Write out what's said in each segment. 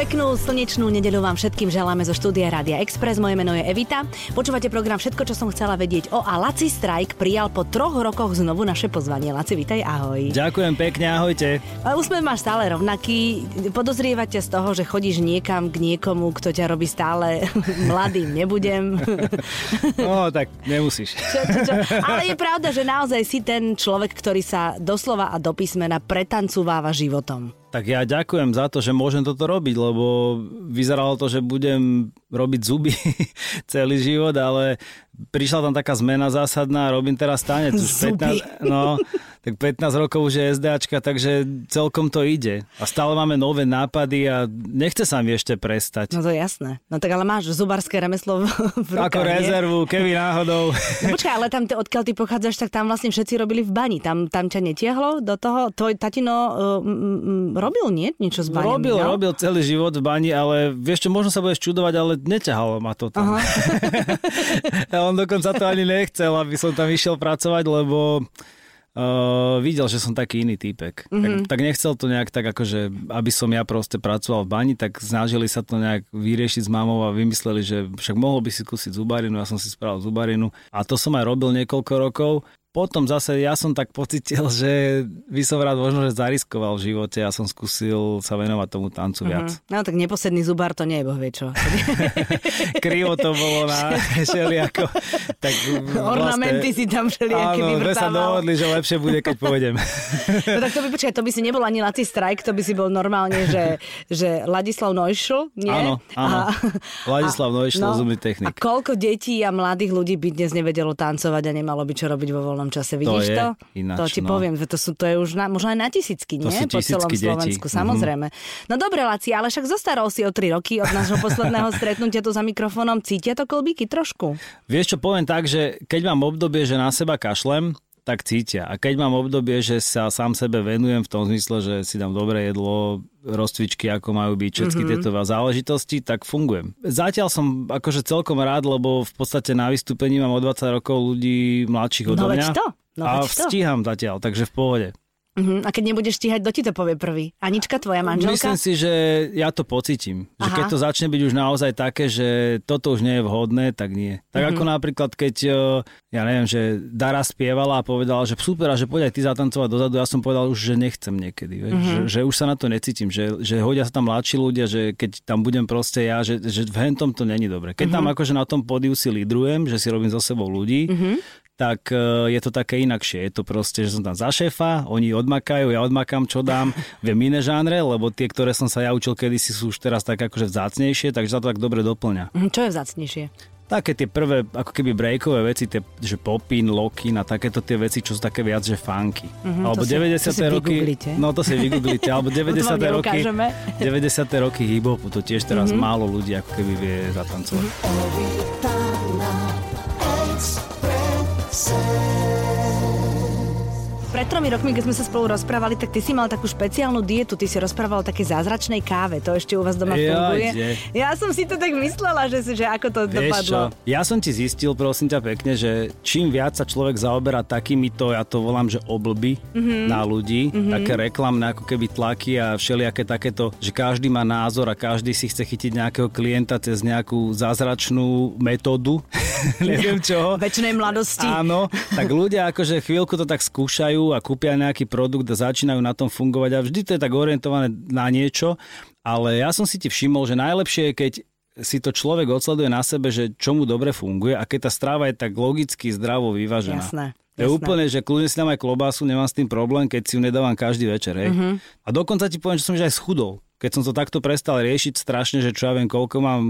Peknú slnečnú nedeľu vám všetkým želáme zo štúdia Rádia Express. Moje meno je Evita. Počúvate program Všetko, čo som chcela vedieť o a Laci Strike prijal po troch rokoch znovu naše pozvanie. Laci, vítaj, ahoj. Ďakujem pekne, ahojte. Úsmev máš stále rovnaký. Podozrievate z toho, že chodíš niekam k niekomu, kto ťa robí stále mladým. Nebudem. No, tak nemusíš. Čo, čo, čo. Ale je pravda, že naozaj si ten človek, ktorý sa doslova a do písmena pretancúváva životom. Tak ja ďakujem za to, že môžem toto robiť, lebo vyzeralo to, že budem robiť zuby celý život, ale prišla tam taká zmena zásadná, robím teraz tanec. Už Zuby. 15, no, tak 15 rokov už je SDAčka, takže celkom to ide. A stále máme nové nápady a nechce sa mi ešte prestať. No to je jasné. No tak ale máš zubarské remeslo v, rukách, Ako nie? rezervu, keby náhodou. No počkaj, ale tam, odkiaľ ty pochádzaš, tak tam vlastne všetci robili v bani. Tam, tam ťa netiahlo do toho? Tvoj tatino uh, m, m, robil, nie? Niečo s baňami, Robil, no? robil celý život v bani, ale vieš čo, možno sa budeš čudovať, ale neťahalo ma to tam. on dokonca to ani nechcel, aby som tam išiel pracovať, lebo Uh, videl, že som taký iný týpek. Mm-hmm. Tak, tak nechcel to nejak tak akože, aby som ja proste pracoval v bani, tak snažili sa to nejak vyriešiť s mamou a vymysleli, že však mohol by si skúsiť zubarinu, ja som si spravil zubarinu a to som aj robil niekoľko rokov. Potom zase ja som tak pocitil, že by som rád možno, že zariskoval v živote a som skúsil sa venovať tomu tancu viac. Mhm. No tak neposedný zubár to nie je, boh vie čo. Krivo to bolo na všelijako. Tak Ornamenty si tam všelijaké Áno, sme sa dohodli, že lepšie bude, keď pôjdem. No tak to by, počkaj, to by si nebol ani Laci Strike, to by si bol normálne, že, že Ladislav Neuschl, nie? Áno, áno. A- Ladislav Neuschl, zubný technik. A koľko detí a mladých ľudí by dnes nevedelo tancovať a nemalo by čo robiť vo voľnom čase, vidíš je to? to ti no. poviem, to, sú, to je už na, možno aj na tisícky, To nie? po celom detí. Slovensku, Mhm. samozrejme. No dobre, Laci, ale však zostarol si o 3 roky od nášho posledného stretnutia tu za mikrofónom. Cítia to kolbíky trošku? Vieš čo, poviem tak, že keď mám obdobie, že na seba kašlem, tak cítia. A keď mám obdobie, že sa sám sebe venujem v tom zmysle, že si dám dobré jedlo, rozcvičky, ako majú byť, všetky mm-hmm. tieto záležitosti, tak fungujem. Zatiaľ som akože celkom rád, lebo v podstate na vystúpení mám o 20 rokov ľudí mladších odo No veď mňa. to, no a to. stíham zatiaľ, takže v pohode. Uh-huh. A keď nebudeš stíhať, kto ti to povie prvý? Anička, tvoja manželka? Myslím si, že ja to pocítim. Že keď to začne byť už naozaj také, že toto už nie je vhodné, tak nie. Tak Mhm. ako napríklad, keď, eh, ja neviem, že Dara spievala a povedala, že super, a že poď aj ty zatancovať dozadu, ja som povedal už, že nechcem niekedy. Vieš? Mhm. Že, že už sa na to necítim, že, že hodia sa tam mladší ľudia, že keď tam budem proste ja, že, že v hentom to není dobre. Keď Mhm. tam akože na tom pódiu si lídrujem, že si robím so sebou ľudí, tak e, je to také inakšie. Je to proste, že som tam za šéfa, oni odmakajú, ja odmakám, čo dám. Viem iné žánre, lebo tie, ktoré som sa ja učil kedysi, sú už teraz tak akože vzácnejšie, takže sa to tak dobre doplňa. Mhm, Čo je vzácnejšie? Také tie prvé, ako keby breakové veci, tie, že popin, lokin a takéto tie veci, čo sú také viac, že funky. Mhm, alebo to si- 90. to si roky... No to si vygooglite, alebo 90. roky... neukážeme. 90. roky hip-hopu, to tiež teraz Mhm. málo ľudí ako keby vie zatancovať. Pred tromi rokmi, keď sme sa spolu rozprávali, tak ty si mal takú špeciálnu dietu, ty si rozprával o také zázračnej káve, to ešte u vás doma Jaj, funguje. kde? Ja som si to tak myslela, že, si- že ako to Vieš čo, dopadlo. ja som ti zistil, prosím ťa pekne, že čím viac sa človek zaoberá takýmito, ja to volám, že oblby Mhm. mm-hmm. na ľudí, mm-hmm. také reklamné ako keby tlaky a všelijaké takéto, že každý má názor a každý si chce chytiť nejakého klienta cez nejakú zázračnú metódu, neviem čo. Večnej mladosti. Áno, tak ľudia akože chvíľku to tak skúšajú a kúpia nejaký produkt a začínajú na tom fungovať a vždy to je tak orientované na niečo, ale ja som si ti všimol, že najlepšie je, keď si to človek odsleduje na sebe, že čo mu dobre funguje a keď tá strava je tak logicky zdravo vyvážená. Jasné. Je jasné. úplne, že kľudne si dám aj klobásu, nemám s tým problém, keď si ju nedávam každý večer. Hej. Mhm. Uh-huh. A dokonca ti poviem, že som už aj schudol. Keď som to takto prestal riešiť strašne, že čo ja viem, koľko mám,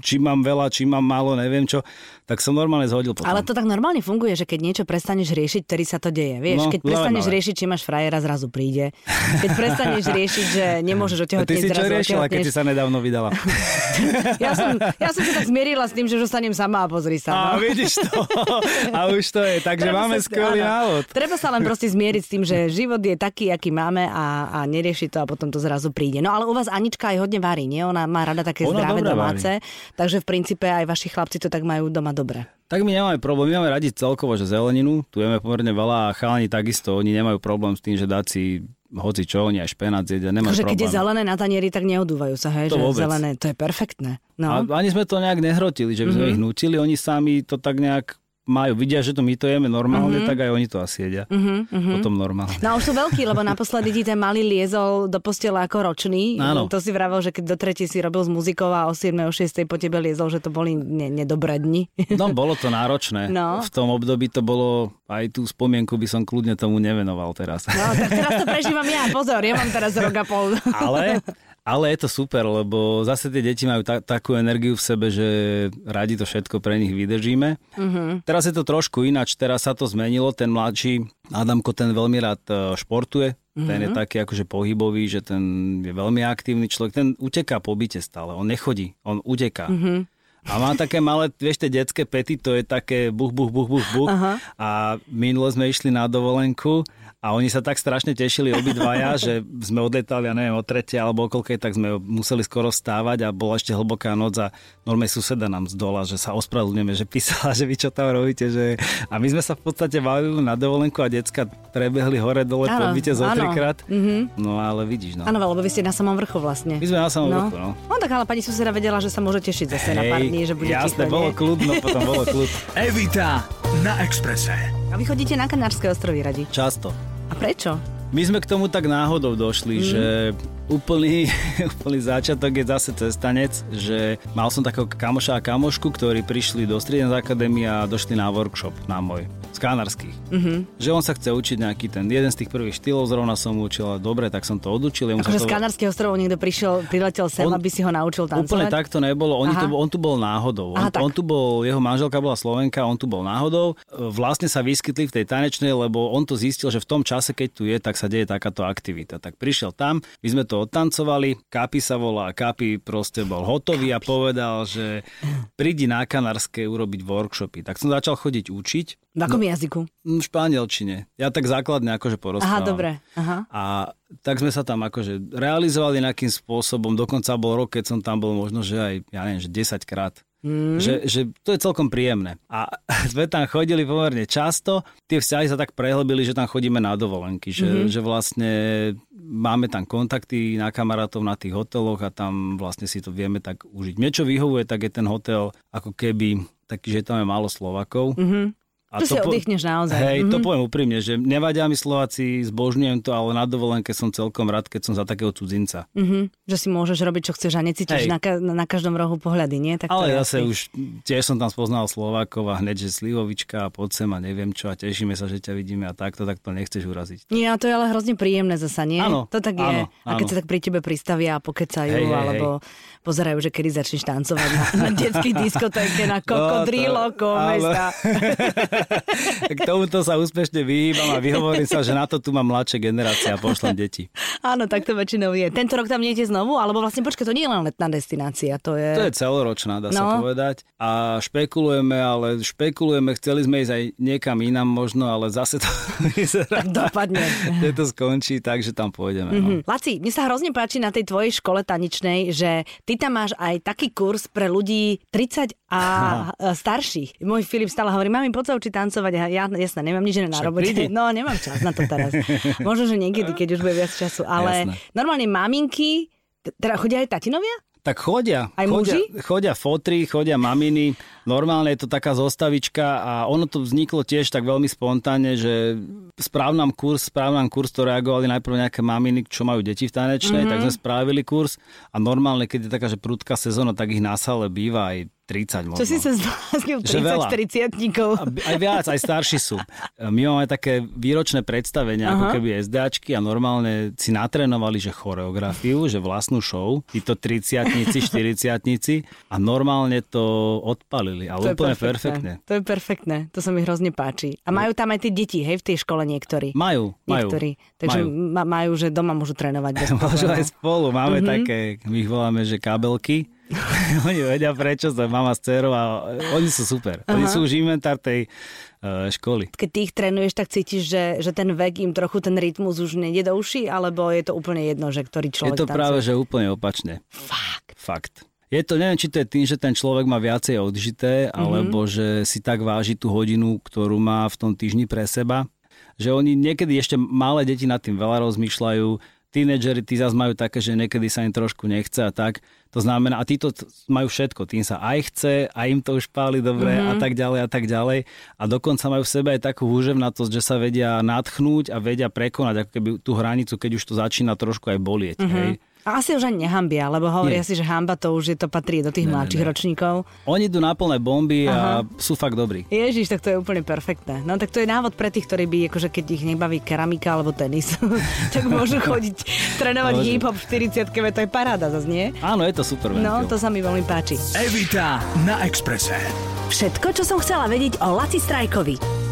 či mám veľa, či mám málo, neviem čo, tak som normálne zhodil potom. Ale to tak normálne funguje, že keď niečo prestaneš riešiť, vtedy sa to deje. Vieš, No, keď prestaneš zaujímavé. riešiť, či máš frajera, zrazu príde. Keď prestaneš riešiť, že nemôžeš a ty otehotnieť, si čo riešila, keď si sa nedávno vydala? Ja som, ja som sa tak zmierila s tým, že už ostanem sama a pozri sa. A no. vidíš to. A už to je. Takže Treba máme sa- skvelý áno. návod. Treba sa len proste zmieriť s tým, že život je taký, aký máme a, a neriešiť to a potom to zrazu príde. No ale u vás Anička aj hodne varí, nie? Ona má rada také Ona zdravé domáce, takže v princípe aj vaši chlapci to tak majú doma dobre. Tak my nemáme problém, my máme radi celkovo, že zeleninu, tu jeme pomerne veľa a chalani takisto, oni nemajú problém s tým, že dať si hoci čo, oni aj špenát jedia, nemáš Takže keď je problém. zelené na tanieri, tak neodúvajú sa, hej? To že vôbec. zelené, to je perfektné. No. A ani sme to nejak nehrotili, že by sme Mhm. ich nutili, oni sami to tak nejak majú, vidia, že to my to jeme normálne, Mhm. tak aj oni to asi jedia. Mhm, mhm. Potom normálne. No a už sú veľkí, lebo naposledy ti ten malý liezol do postele ako ročný. Áno. To si vravel, že keď do tretej si robil s muzikou a o 7. o 6. po tebe liezol, že to boli ne, nedobré dni. No, bolo to náročné. No. V tom období to bolo, aj tú spomienku by som kľudne tomu nevenoval teraz. No, tak teraz to prežívam ja. Pozor, ja mám teraz rok a pol. Ale, ale je to super, lebo zase tie deti majú ta, takú energiu v sebe, že radi to všetko pre nich vydržíme. Mhm. Teraz je to trošku ináč, teraz sa to zmenilo, ten mladší Adamko ten veľmi rád e, športuje, ten je taký akože pohybový, že ten je veľmi aktívny človek, ten uteká po byte stále, on nechodí, on uteká. A má také malé, vieš, tie detské pety, to je také buch, buch, buch, buch, buch. Aha. A minule sme išli na dovolenku a oni sa tak strašne tešili obidvaja, že sme odletali, ja neviem, o tretie alebo o koľkej, tak sme museli skoro vstávať a bola ešte hlboká noc a normálne suseda nám z dola, že sa ospravedlňujeme, že písala, že vy čo tam robíte, že... A my sme sa v podstate bavili na dovolenku a decka prebehli hore dole po Áno, byte zo trikrát. Mhm. No ale vidíš, no. Áno, lebo vy ste na samom vrchu vlastne. My sme na samom No. vrchu, no. no tak ale pani suseda vedela, že sa môže tešiť zase na pár dní, že bude jasné, ticho, bolo nie? kľudno, potom bolo kľud. Evita na Exprese. A vy chodíte na Kanárske ostrovy radi. Často. A prečo? My sme k tomu tak náhodou došli, mm. že úplný, úplný začiatok je zase cestanec, že mal som takého kamoša a kamošku, ktorí prišli do Striedenz akadémie a došli na workshop na môj kanárskych. Mm-hmm. Že on sa chce učiť nejaký ten jeden z tých prvých štýlov, zrovna som mu učil, ale dobre, tak som to odučil. sa Akože to... z Kanárskych ostrovov niekto prišiel, priletel sem, On- aby si ho naučil tancovať? Úplne tak to nebolo. Oni Aha. to, on tu bol náhodou. Aha, On, tak. on tu bol, jeho manželka bola Slovenka, on tu bol náhodou. E, Vlastne sa vyskytli v tej tanečnej, lebo on to zistil, že v tom čase, keď tu je, tak sa deje takáto aktivita. Tak prišiel tam, my sme to odtancovali, Kapi sa volá, Kapi proste bol hotový a povedal, že prídi na Kanárske urobiť workshopy. Tak som začal chodiť učiť. V akom jazyku? v španielčine. Ja tak základne akože porozprávam. Aha, dobre. Aha. A tak sme sa tam akože realizovali nejakým spôsobom. Dokonca bol rok, keď som tam bol možno, že aj, ja neviem, že 10 krát. Mm. Že, že to je celkom príjemné. A sme tam chodili pomerne často. Tie vzťahy sa tak prehlbili, že tam chodíme na dovolenky. Že, mm-hmm. že vlastne máme tam kontakty na kamarátov na tých hoteloch a tam vlastne si to vieme tak užiť. Mne čo vyhovuje, tak je ten hotel ako keby taký, že tam je málo Slovakov. Mm-hmm. Tu si oddychneš naozaj. Hej, Mhm. to poviem úprimne, že nevadia mi Slováci, zbožňujem to, ale na dovolenke som celkom rád, keď som za takého cudzinca. Mhm. Že si môžeš robiť, čo chceš a necítiš Hej. na, ka- na každom rohu pohľady, nie? Tak to Ale zase už tiež som tam spoznal Slovákov a hneď, že slivovička a poď sem a neviem čo a tešíme sa, že ťa vidíme a takto, tak to nechceš uraziť. Nie, a to je ale hrozne príjemné zasa, nie? Áno, to tak je. áno, A keď áno. sa tak pri tebe pristavia a pokecajú, Hej, hej, alebo pozerajú, že kedy začneš tancovať na, na detskej diskotéke, na No, kokodrilo, to-. K tomuto sa úspešne vyhýbam a vyhovorím sa, že na to tu mám mladšie generácie a pošlem deti. Áno, tak to väčšinou je. Tento rok tam nejete znovu, alebo vlastne počkaj, to nie je len letná destinácia, to je... To je celoročná, dá sa No. povedať. A špekulujeme, ale špekulujeme, chceli sme ísť aj niekam inám možno, ale zase to vyzerá Tak dopadne. že to skončí, takže tam pôjdeme. No. Hm. Laci, mne sa hrozne páči na tej tvojej škole tanečnej, že ty tam máš aj taký kurz pre ľudí 30 a starších. Môj Filip stále hovorí, mami, poď sa učiť tancovať. A ja, jasné, nemám nič iné na robote. No, nemám čas na to teraz. Možno, že niekedy, keď už bude viac času. Ale Jasné. normálne maminky, teda chodia aj tatinovia? Tak chodia. Aj chodia, muži? chodia fotry, chodia maminy. Normálne je to taká zostavička a ono to vzniklo tiež tak veľmi spontánne, že správ nám kurz, správ nám kurz, to reagovali najprv nejaké maminy, čo majú deti v tanečnej, mm-hmm. tak sme spravili kurz a normálne, keď je taká, že prudká sezóna, tak ich na sale býva aj 30 možno. Čo si sa zbláznil Že veľa. 30 30 A b- aj viac, aj starší sú. My máme také výročné predstavenia, ako Aha. keby SDAčky a normálne si natrénovali, že choreografiu, že vlastnú show, títo 30 40 a normálne to odpalili, ale úplne perfektne. To je perfektné, to sa mi hrozne páči. A majú tam aj tie deti, hej, v tej škole niektorí. Majú, majú. Niektorí. Takže majú. ma- majú, že doma môžu trénovať bez Môžu aj spolu, máme mm-hmm. také, my ich voláme, že kabelky. oni vedia prečo, sa mama s dcerou a oni sú super. Oni sú už inventár tej uh, školy. Keď ty ich trénuješ, tak cítiš, že, že ten vek im trochu ten rytmus už nejde do uši, alebo je to úplne jedno, že ktorý človek Je to tancuje? práve, že úplne opačne. Fakt. Fakt. Je to, neviem, či to je tým, že ten človek má viacej odžité, Mhm. alebo že si tak váži tú hodinu, ktorú má v tom týždni pre seba, že oni niekedy ešte malé deti nad tým veľa rozmýšľajú, tínedžeri tí zase majú také, že niekedy sa im trošku nechce a tak. To znamená, a títo majú všetko, tým sa aj chce, a im to už páli dobre mm-hmm. a tak ďalej a tak ďalej. A dokonca majú v sebe aj takú húževnatosť, že sa vedia nadchnúť a vedia prekonať ako keby tú hranicu, keď už to začína trošku aj bolieť. Mm-hmm. Hej. A asi už ani nehambia, lebo hovoria Nie. si, že hamba to už je to patrí do tých ne, mladších ne, ne. ročníkov. Oni idú na plné bomby Aha. a sú fakt dobrí. Ježiš, tak to je úplne perfektné. No tak to je návod pre tých, ktorí by, akože keď ich nebaví keramika alebo tenis, tak môžu chodiť trénovať hip-hop v 40 to je paráda zase, nie? Áno, je to super. Ventil. No, to sa mi veľmi páči. Evita na Exprese. Všetko, čo som chcela vedieť o Laci Strajkovi.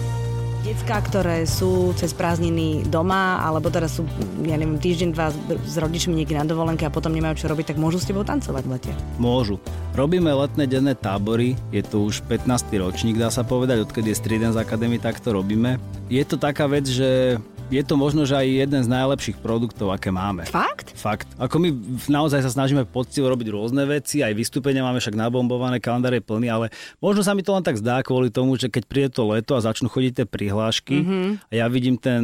Decka, ktoré sú cez prázdniny doma, alebo teda sú, ja neviem, týždeň, dva s rodičmi niekde na dovolenke a potom nemajú čo robiť, tak môžu s tebou tancovať v lete? Môžu. Robíme letné denné tábory, je to už 15. ročník, dá sa povedať, odkedy je Stridens Academy, tak to robíme. Je to taká vec, že je to možno, že aj jeden z najlepších produktov, aké máme. Fakt? Fakt. Ako my naozaj sa snažíme poctivo robiť rôzne veci, aj vystúpenia máme však nabombované, kalendár je plný, ale možno sa mi to len tak zdá kvôli tomu, že keď príde to leto a začnú chodiť tie prihlášky mm-hmm. a ja vidím ten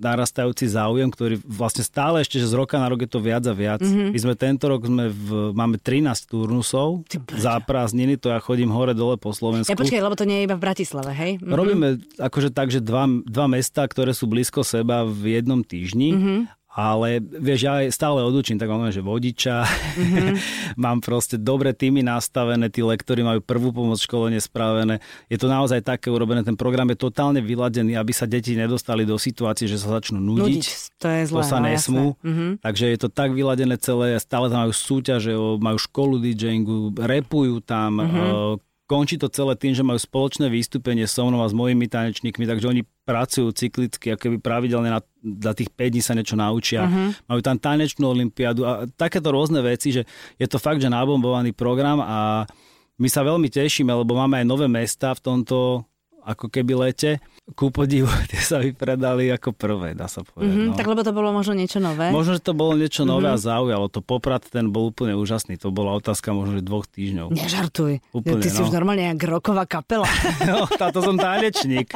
narastajúci záujem, ktorý vlastne stále ešte, že z roka na rok je to viac a viac. Mm-hmm. My sme tento rok sme v, máme 13 turnusov za prázdniny, to ja chodím hore dole po Slovensku. Ja počkaj, lebo to nie je iba v Bratislave, hej? Mm-hmm. Robíme akože tak, že dva, dva mesta, ktoré sú blízko seba, seba v jednom týždni mm-hmm. Ale vieš, ja stále odučím, tak mám, že vodiča, mm-hmm. mám proste dobre týmy nastavené, tí lektory majú prvú pomoc školenie spravené. Je to naozaj také urobené, ten program je totálne vyladený, aby sa deti nedostali do situácie, že sa začnú nudiť. nudiť to je zlé, to sa no, nesmú. Mm-hmm. Takže je to tak vyladené celé, stále tam majú súťaže, majú školu DJingu, repujú tam, mm-hmm končí to celé tým, že majú spoločné vystúpenie so mnou a s mojimi tanečníkmi, takže oni pracujú cyklicky, ako keby pravidelne na, na tých 5 dní sa niečo naučia. Uh-huh. Majú tam tanečnú olimpiádu a takéto rôzne veci, že je to fakt, že nabombovaný program a my sa veľmi tešíme, lebo máme aj nové mesta v tomto ako keby lete. Ku podivu, tie sa vypredali ako prvé, dá sa povedať. Mm-hmm, no. Tak lebo to bolo možno niečo nové? Možno, že to bolo niečo nové mm-hmm. a zaujalo. To poprat ten bol úplne úžasný. To bola otázka možno, že dvoch týždňov. Nežartuj. Úplne, Ty no. si už normálne jak roková kapela. no, táto som tanečník.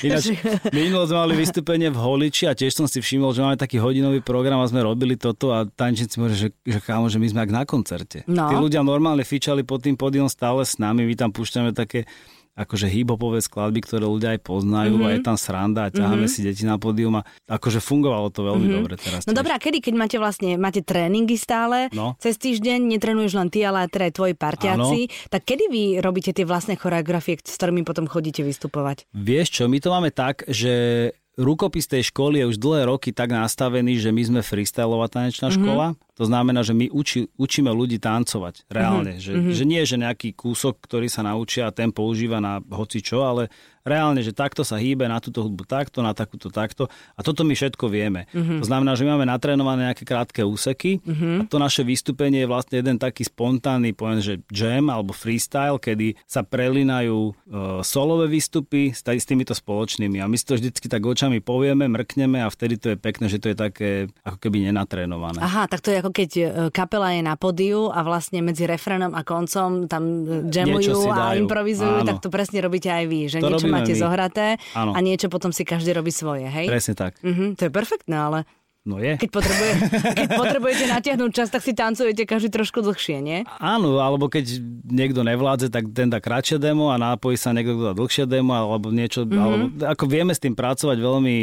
Ináč, minulo sme mali vystúpenie v Holiči a tiež som si všimol, že máme taký hodinový program a sme robili toto a tanečníci môže, že, že kámo, že my sme ak na koncerte. No. Tí ľudia normálne fičali pod tým pódium stále s nami, my tam púšťame také akože hip-hopové skladby, ktoré ľudia aj poznajú mm-hmm. a je tam sranda a ťaháme mm-hmm. si deti na pódium a akože fungovalo to veľmi mm-hmm. dobre teraz. No dobrá, kedy, keď máte vlastne, máte tréningy stále, no. cez týždeň netrenuješ len ty, ale aj tvoji partiaci, tak kedy vy robíte tie vlastné choreografie, s ktorými potom chodíte vystupovať? Vieš čo, my to máme tak, že rukopis tej školy je už dlhé roky tak nastavený, že my sme freestyleová tanečná mm-hmm. škola. To znamená, že my uči, učíme ľudí tancovať reálne. Mm-hmm. Že, mm-hmm. že nie, že nejaký kúsok, ktorý sa naučia a ten používa na hoci čo, ale reálne, že takto sa hýbe na túto hudbu takto, na takúto takto a toto my všetko vieme. Mm-hmm. To znamená, že my máme natrénované nejaké krátke úseky mm-hmm. a to naše vystúpenie je vlastne jeden taký spontánny, poviem, že jam alebo freestyle, kedy sa prelinajú e, solové výstupy s, s týmito spoločnými a my si to vždycky tak očami povieme, mrkneme a vtedy to je pekné, že to je také ako keby nenatrénované. Aha, tak to je ako keď e, kapela je na podiu a vlastne medzi refrenom a koncom tam e, jamujú a improvizujú, Áno. tak to presne robíte aj vy, že to niečo máte my. zohraté Áno. a niečo potom si každý robí svoje, hej? Presne tak. Uh-huh, to je perfektné, ale No je. Keď, potrebuje, keď potrebujete natiahnuť čas, tak si tancujete každý trošku dlhšie, nie? Áno, alebo keď niekto nevládze, tak ten dá kratšie demo a nápojí sa niekto, kto dá dlhšie demo, alebo niečo, mm-hmm. alebo ako vieme s tým pracovať veľmi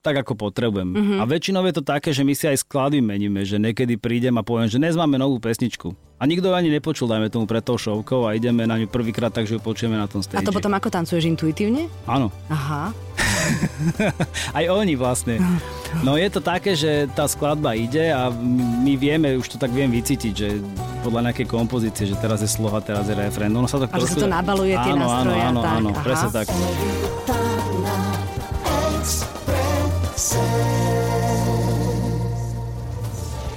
tak, ako potrebujem. Mm-hmm. A väčšinou je to také, že my si aj sklady meníme, že niekedy prídem a poviem, že dnes máme novú pesničku. A nikto ani nepočul, dajme tomu pred tou šovkou a ideme na ňu prvýkrát, takže ju počujeme na tom stage. A to potom ako tancuješ intuitívne? Áno. Aha. Aj oni vlastne. No je to také, že tá skladba ide a my vieme, už to tak viem vycítiť, že podľa nejakej kompozície, že teraz je sloha, teraz je refrén. No, sa to a že sa to nabaluje tie áno, nástroje. Áno, áno, tak. áno, presne tak.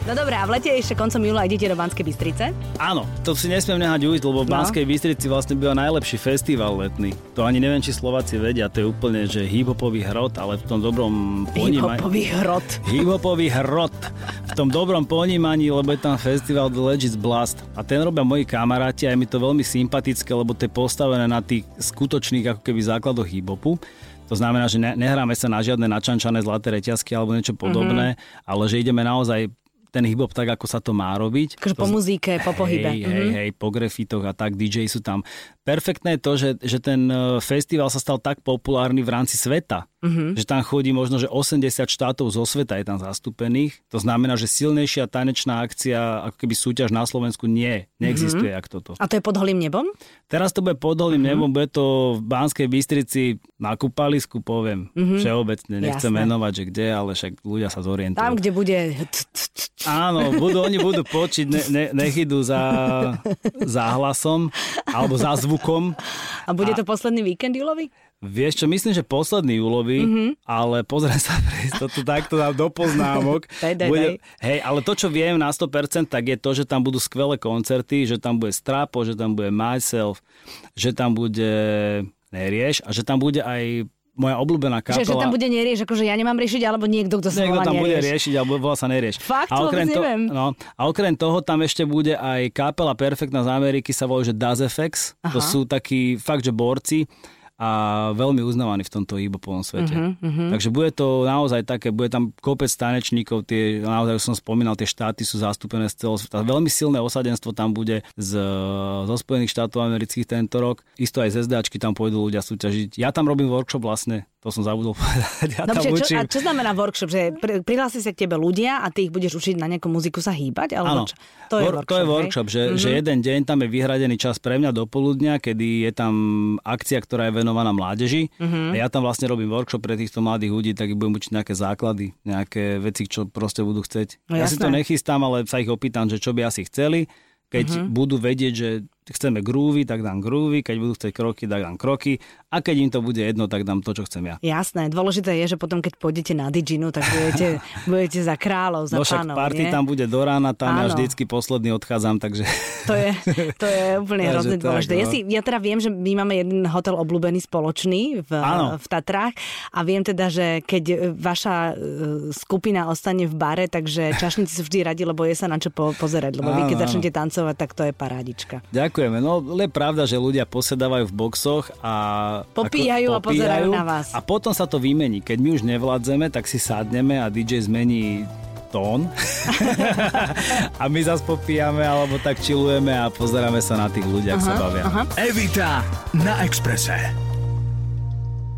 No dobré, a v lete ešte koncom júla idete do Banskej Bystrice? Áno, to si nesmiem nehať ujsť, lebo v no. Banskej Bystrici vlastne býva najlepší festival letný. To ani neviem, či Slováci vedia, to je úplne, že hip-hopový hrot, ale v tom dobrom ponímaní... Hip-hopový hrot. Hip-hopový hrot. V tom dobrom ponímaní, lebo je tam festival The Legends Blast. A ten robia moji kamaráti a je mi to veľmi sympatické, lebo to je postavené na tých skutočných ako keby základoch hip-hopu. To znamená, že ne, nehráme sa na žiadne načančané zlaté reťazky alebo niečo podobné, mm-hmm. ale že ideme naozaj ten hip-hop tak, ako sa to má robiť. Takže po muzike, po pohybe. Hej, hej, hej, po grafitoch a tak, DJ sú tam. Perfektné je to, že, že ten e, festival sa stal tak populárny v rámci sveta, mm-hmm. že tam chodí možno, že 80 štátov zo sveta je tam zastúpených. To znamená, že silnejšia tanečná akcia, ako keby súťaž na Slovensku nie, neexistuje mm-hmm. ako toto. A to je pod holým nebom? Teraz to bude pod holým mm-hmm. nebom, bude to v Banskej Bystrici na kúpalisku, poviem, mm-hmm. všeobecne, nechcem Jasné. menovať, že kde, ale však ľudia sa zorientujú. Tam, kde bude Áno, budú, oni budú počiť, ne, ne, nech idú za, za hlasom alebo za zvukom. A bude to a, posledný víkend júlový? Vieš čo, myslím, že posledný júlový, mm-hmm. ale pozriem sa to tu takto dám do poznámok. daj, daj, bude, daj. Hej, ale to, čo viem na 100%, tak je to, že tam budú skvelé koncerty, že tam bude Strapo, že tam bude Myself, že tam bude Nerieš a že tam bude aj moja obľúbená kapela. Že, že tam bude nerieš, akože ja nemám riešiť, alebo niekto, kto sa Niekto tam nerieš. bude riešiť, alebo volá sa nerieš. Fakt, a okrem, to, no, a okrem toho tam ešte bude aj kapela Perfektná z Ameriky, sa volá, že Daz FX. To sú takí fakt, že borci a veľmi uznávaný v tomto hip-hopovom svete. Uh-huh, uh-huh. Takže bude to naozaj také, bude tam kopec tanečníkov, tie, naozaj som spomínal, tie štáty sú zastúpené z celého sveta. Veľmi silné osadenstvo tam bude z, zo Spojených štátov amerických tento rok. Isto aj z SDAčky tam pôjdu ľudia súťažiť. Ja tam robím workshop vlastne to som zabudol povedať. Ja Dobre, čo, a čo znamená workshop? Že pri, prihlási sa k tebe ľudia a ty ich budeš učiť na nejakú muziku sa hýbať? Alebo Áno, čo? To, je Wor- workshop, to je workshop, že, mm-hmm. že jeden deň tam je vyhradený čas pre mňa do poludnia, kedy je tam akcia, ktorá je venovaná mládeži. Mm-hmm. A ja tam vlastne robím workshop pre týchto mladých ľudí, tak ich budem učiť nejaké základy, nejaké veci, čo proste budú chcieť. No, ja jasné. si to nechystám, ale sa ich opýtam, že čo by asi chceli. Keď mm-hmm. budú vedieť, že chceme groovy, tak dám groovy, keď budú chcieť kroky, tak dám kroky a keď im to bude jedno, tak dám to, čo chcem ja. Jasné, dôležité je, že potom, keď pôjdete na Diginu, tak budete, budete za kráľov, za no však pánov, party nie? tam bude do rána, tam Áno. ja vždycky posledný odchádzam, takže... To je, to je úplne hrozne dôležité. No. Ja, si, ja teda viem, že my máme jeden hotel obľúbený spoločný v, v Tatrách a viem teda, že keď vaša e, skupina ostane v bare, takže čašníci sú vždy radi, lebo je sa na čo po, pozerať, lebo vy keď začnete tancovať, tak to je parádička. Ďakujem Ďakujeme. No, je pravda, že ľudia posedávajú v boxoch a... Popíjajú ako, a pozerajú na vás. A potom sa to vymení. Keď my už nevládzeme, tak si sadneme a DJ zmení tón a my zase popíjame alebo tak čilujeme a pozeráme sa na tých ľudia, ako sa bavia. Aha. Evita na Exprese.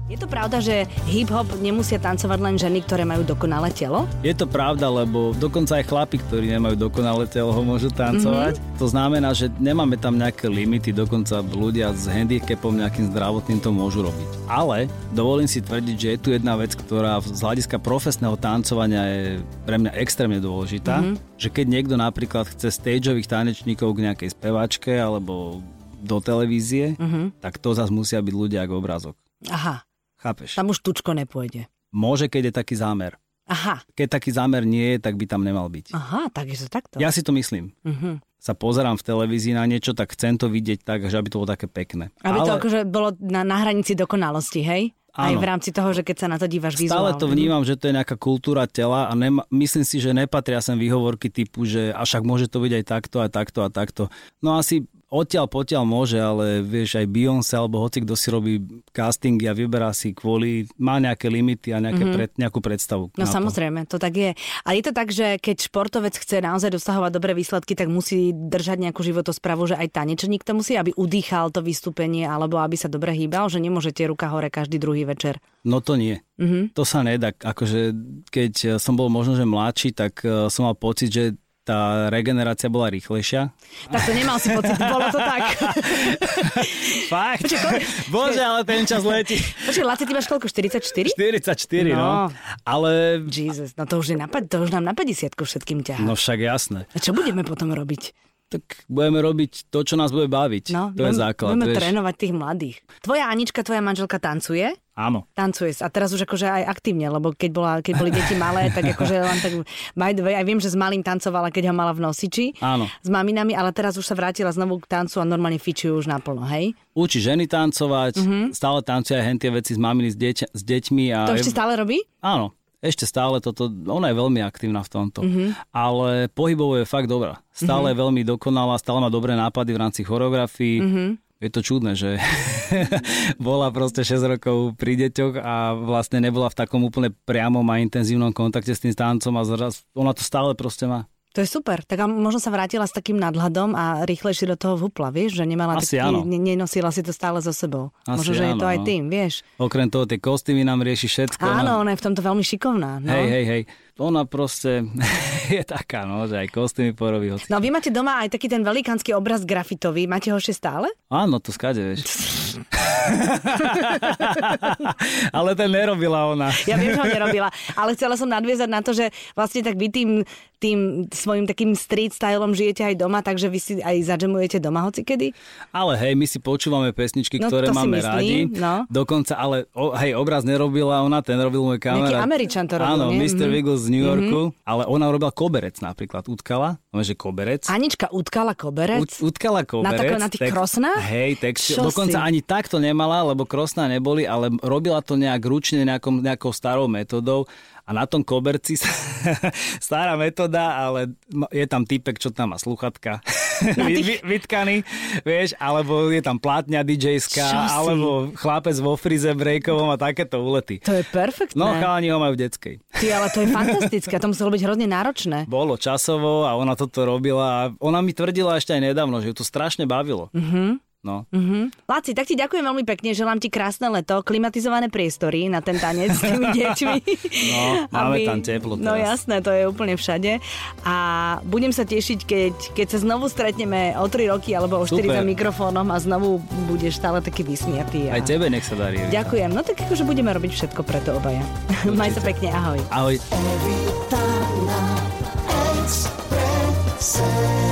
Je to pravda, že hip-hop nemusia tancovať len ženy, ktoré majú dokonalé telo? Je to pravda, lebo dokonca aj chlapi, ktorí nemajú dokonalé telo, ho môžu tancovať. Mm-hmm. To znamená, že nemáme tam nejaké limity, dokonca ľudia s handicapom nejakým zdravotným to môžu robiť. Ale dovolím si tvrdiť, že je tu jedna vec, ktorá z hľadiska profesného tancovania je pre mňa extrémne dôležitá. Mm-hmm. Že keď niekto napríklad chce stageových tanečníkov k nejakej spevačke alebo do televízie, mm-hmm. tak to zase musia byť ľudia ako obrázok. Aha. Chápeš? Tam už tučko nepôjde. Môže, keď je taký zámer. Aha. Keď taký zámer nie je, tak by tam nemal byť. Aha, takže takto. Ja si to myslím. Uh-huh. Sa pozerám v televízii na niečo, tak chcem to vidieť tak, že aby to bolo také pekné. Aby Ale... to akože bolo na, na hranici dokonalosti, hej? Áno. Aj v rámci toho, že keď sa na to dívaš vizuálne. Stále to vnímam, že to je nejaká kultúra tela a nema, myslím si, že nepatria sem výhovorky typu, že a však môže to byť aj takto a takto a takto. No asi odtiaľ potiaľ môže, ale vieš, aj Beyoncé alebo hoci kto si robí castingy a vyberá si kvôli, má nejaké limity a nejaké mm-hmm. pred, nejakú predstavu. No samozrejme, to. to tak je. A je to tak, že keď športovec chce naozaj dosahovať dobré výsledky, tak musí držať nejakú životosprávu, že aj tanečník to musí, aby udýchal to vystúpenie alebo aby sa dobre hýbal, že nemôžete ruka hore každý druhý večer. No to nie. Mm-hmm. To sa nedá. Akože keď som bol možno, že mladší, tak eh, som mal pocit, že tá regenerácia bola rýchlejšia. Tak to nemal si pocit, bolo to tak. Fakt? Počkej. Bože, ale ten čas letí. Počkej, Laci, ty máš koľko? 44? 44, no. no. Ale... Jesus, no to už, je na, to už nám na 50 všetkým ťahá. No však jasné. A čo budeme potom robiť? Tak budeme robiť to, čo nás bude baviť. No, to budeme, je základ. Budeme vieš. trénovať tých mladých. Tvoja Anička, tvoja manželka tancuje? Áno. Tancuje a teraz už akože aj aktívne, lebo keď, bola, keď boli deti malé, tak akože len tak by the way, aj viem, že s malým tancovala, keď ho mala v nosiči. Áno. S maminami, ale teraz už sa vrátila znovu k tancu a normálne fičujú už naplno, hej? Učí ženy tancovať, uh-huh. stále tancuje aj hentie veci s maminy, s, deť, s deťmi. A to ešte stále robí? Áno ešte stále toto, ona je veľmi aktívna v tomto, mm-hmm. ale pohybovo je fakt dobrá. Stále mm-hmm. je veľmi dokonalá, stále má dobré nápady v rámci choreografii. Mm-hmm. je to čudné, že bola proste 6 rokov pri deťoch a vlastne nebola v takom úplne priamom a intenzívnom kontakte s tým stancom a zraz ona to stále proste má. To je super. Tak a možno sa vrátila s takým nadhľadom a rýchlejšie do toho vhupla, vieš? Že nemala Asi taký, áno. ne, nenosila si to stále so sebou. Asi možno, že je to aj no. tým, vieš? Okrem toho tie kostýmy nám rieši všetko. Áno, no. ona je v tomto veľmi šikovná. No. Hej, hej, hej. Ona proste je taká, no, že aj kostýmy porobí. Hoci. No vy máte doma aj taký ten velikánsky obraz grafitový. Máte ho ešte stále? Áno, to skade, vieš. Ale ten nerobila ona. Ja viem, že ho nerobila, ale chcela som nadviezať na to, že vlastne tak vy tým, tým svojim takým street stylom žijete aj doma, takže vy si aj zadžemujete doma hoci kedy? Ale hej, my si počúvame pesničky, No, ktoré máme myslím, radi. no. Dokonca, ale o, hej, obraz nerobila ona, ten robil môj kamarát. Američan to robil, Áno, nie? Mr. Mhm. Wiggles z New Yorku, ale ona robila koberec napríklad, utkala, no, že koberec. Anička utkala koberec? Ut, utkala koberec. Na tako- na tých krosnách? Hej, text, Čo dokonca si? ani takto nemala, lebo krosná neboli, ale robila to nejak ručne nejakom, nejakou starou metodou a na tom koberci sa, stará metóda, ale je tam typek, čo tam má sluchatka. Vy, vytkaný, vieš, alebo je tam plátňa si? alebo chlapec vo frize breakovom a takéto úlety. To je perfektné. No, chalani ho majú v detskej. Ty, ale to je fantastické, to muselo byť hrozne náročné. Bolo časovo a ona toto robila a ona mi tvrdila ešte aj nedávno, že ju to strašne bavilo. Mhm. No. Mm-hmm. Laci, tak ti ďakujem veľmi pekne, želám ti krásne leto, klimatizované priestory na ten tanec s tými deťmi. No, máme aby... tam teplo no teraz. No jasné, to je úplne všade. A budem sa tešiť, keď, keď sa znovu stretneme o 3 roky alebo o 4 za mikrofónom a znovu budeš stále taký vysmiatý. A... Aj tebe nech sa darí. Ďakujem, no tak akože budeme robiť všetko pre to obaja. Určite. Maj sa pekne, ahoj. Ahoj. Every time I express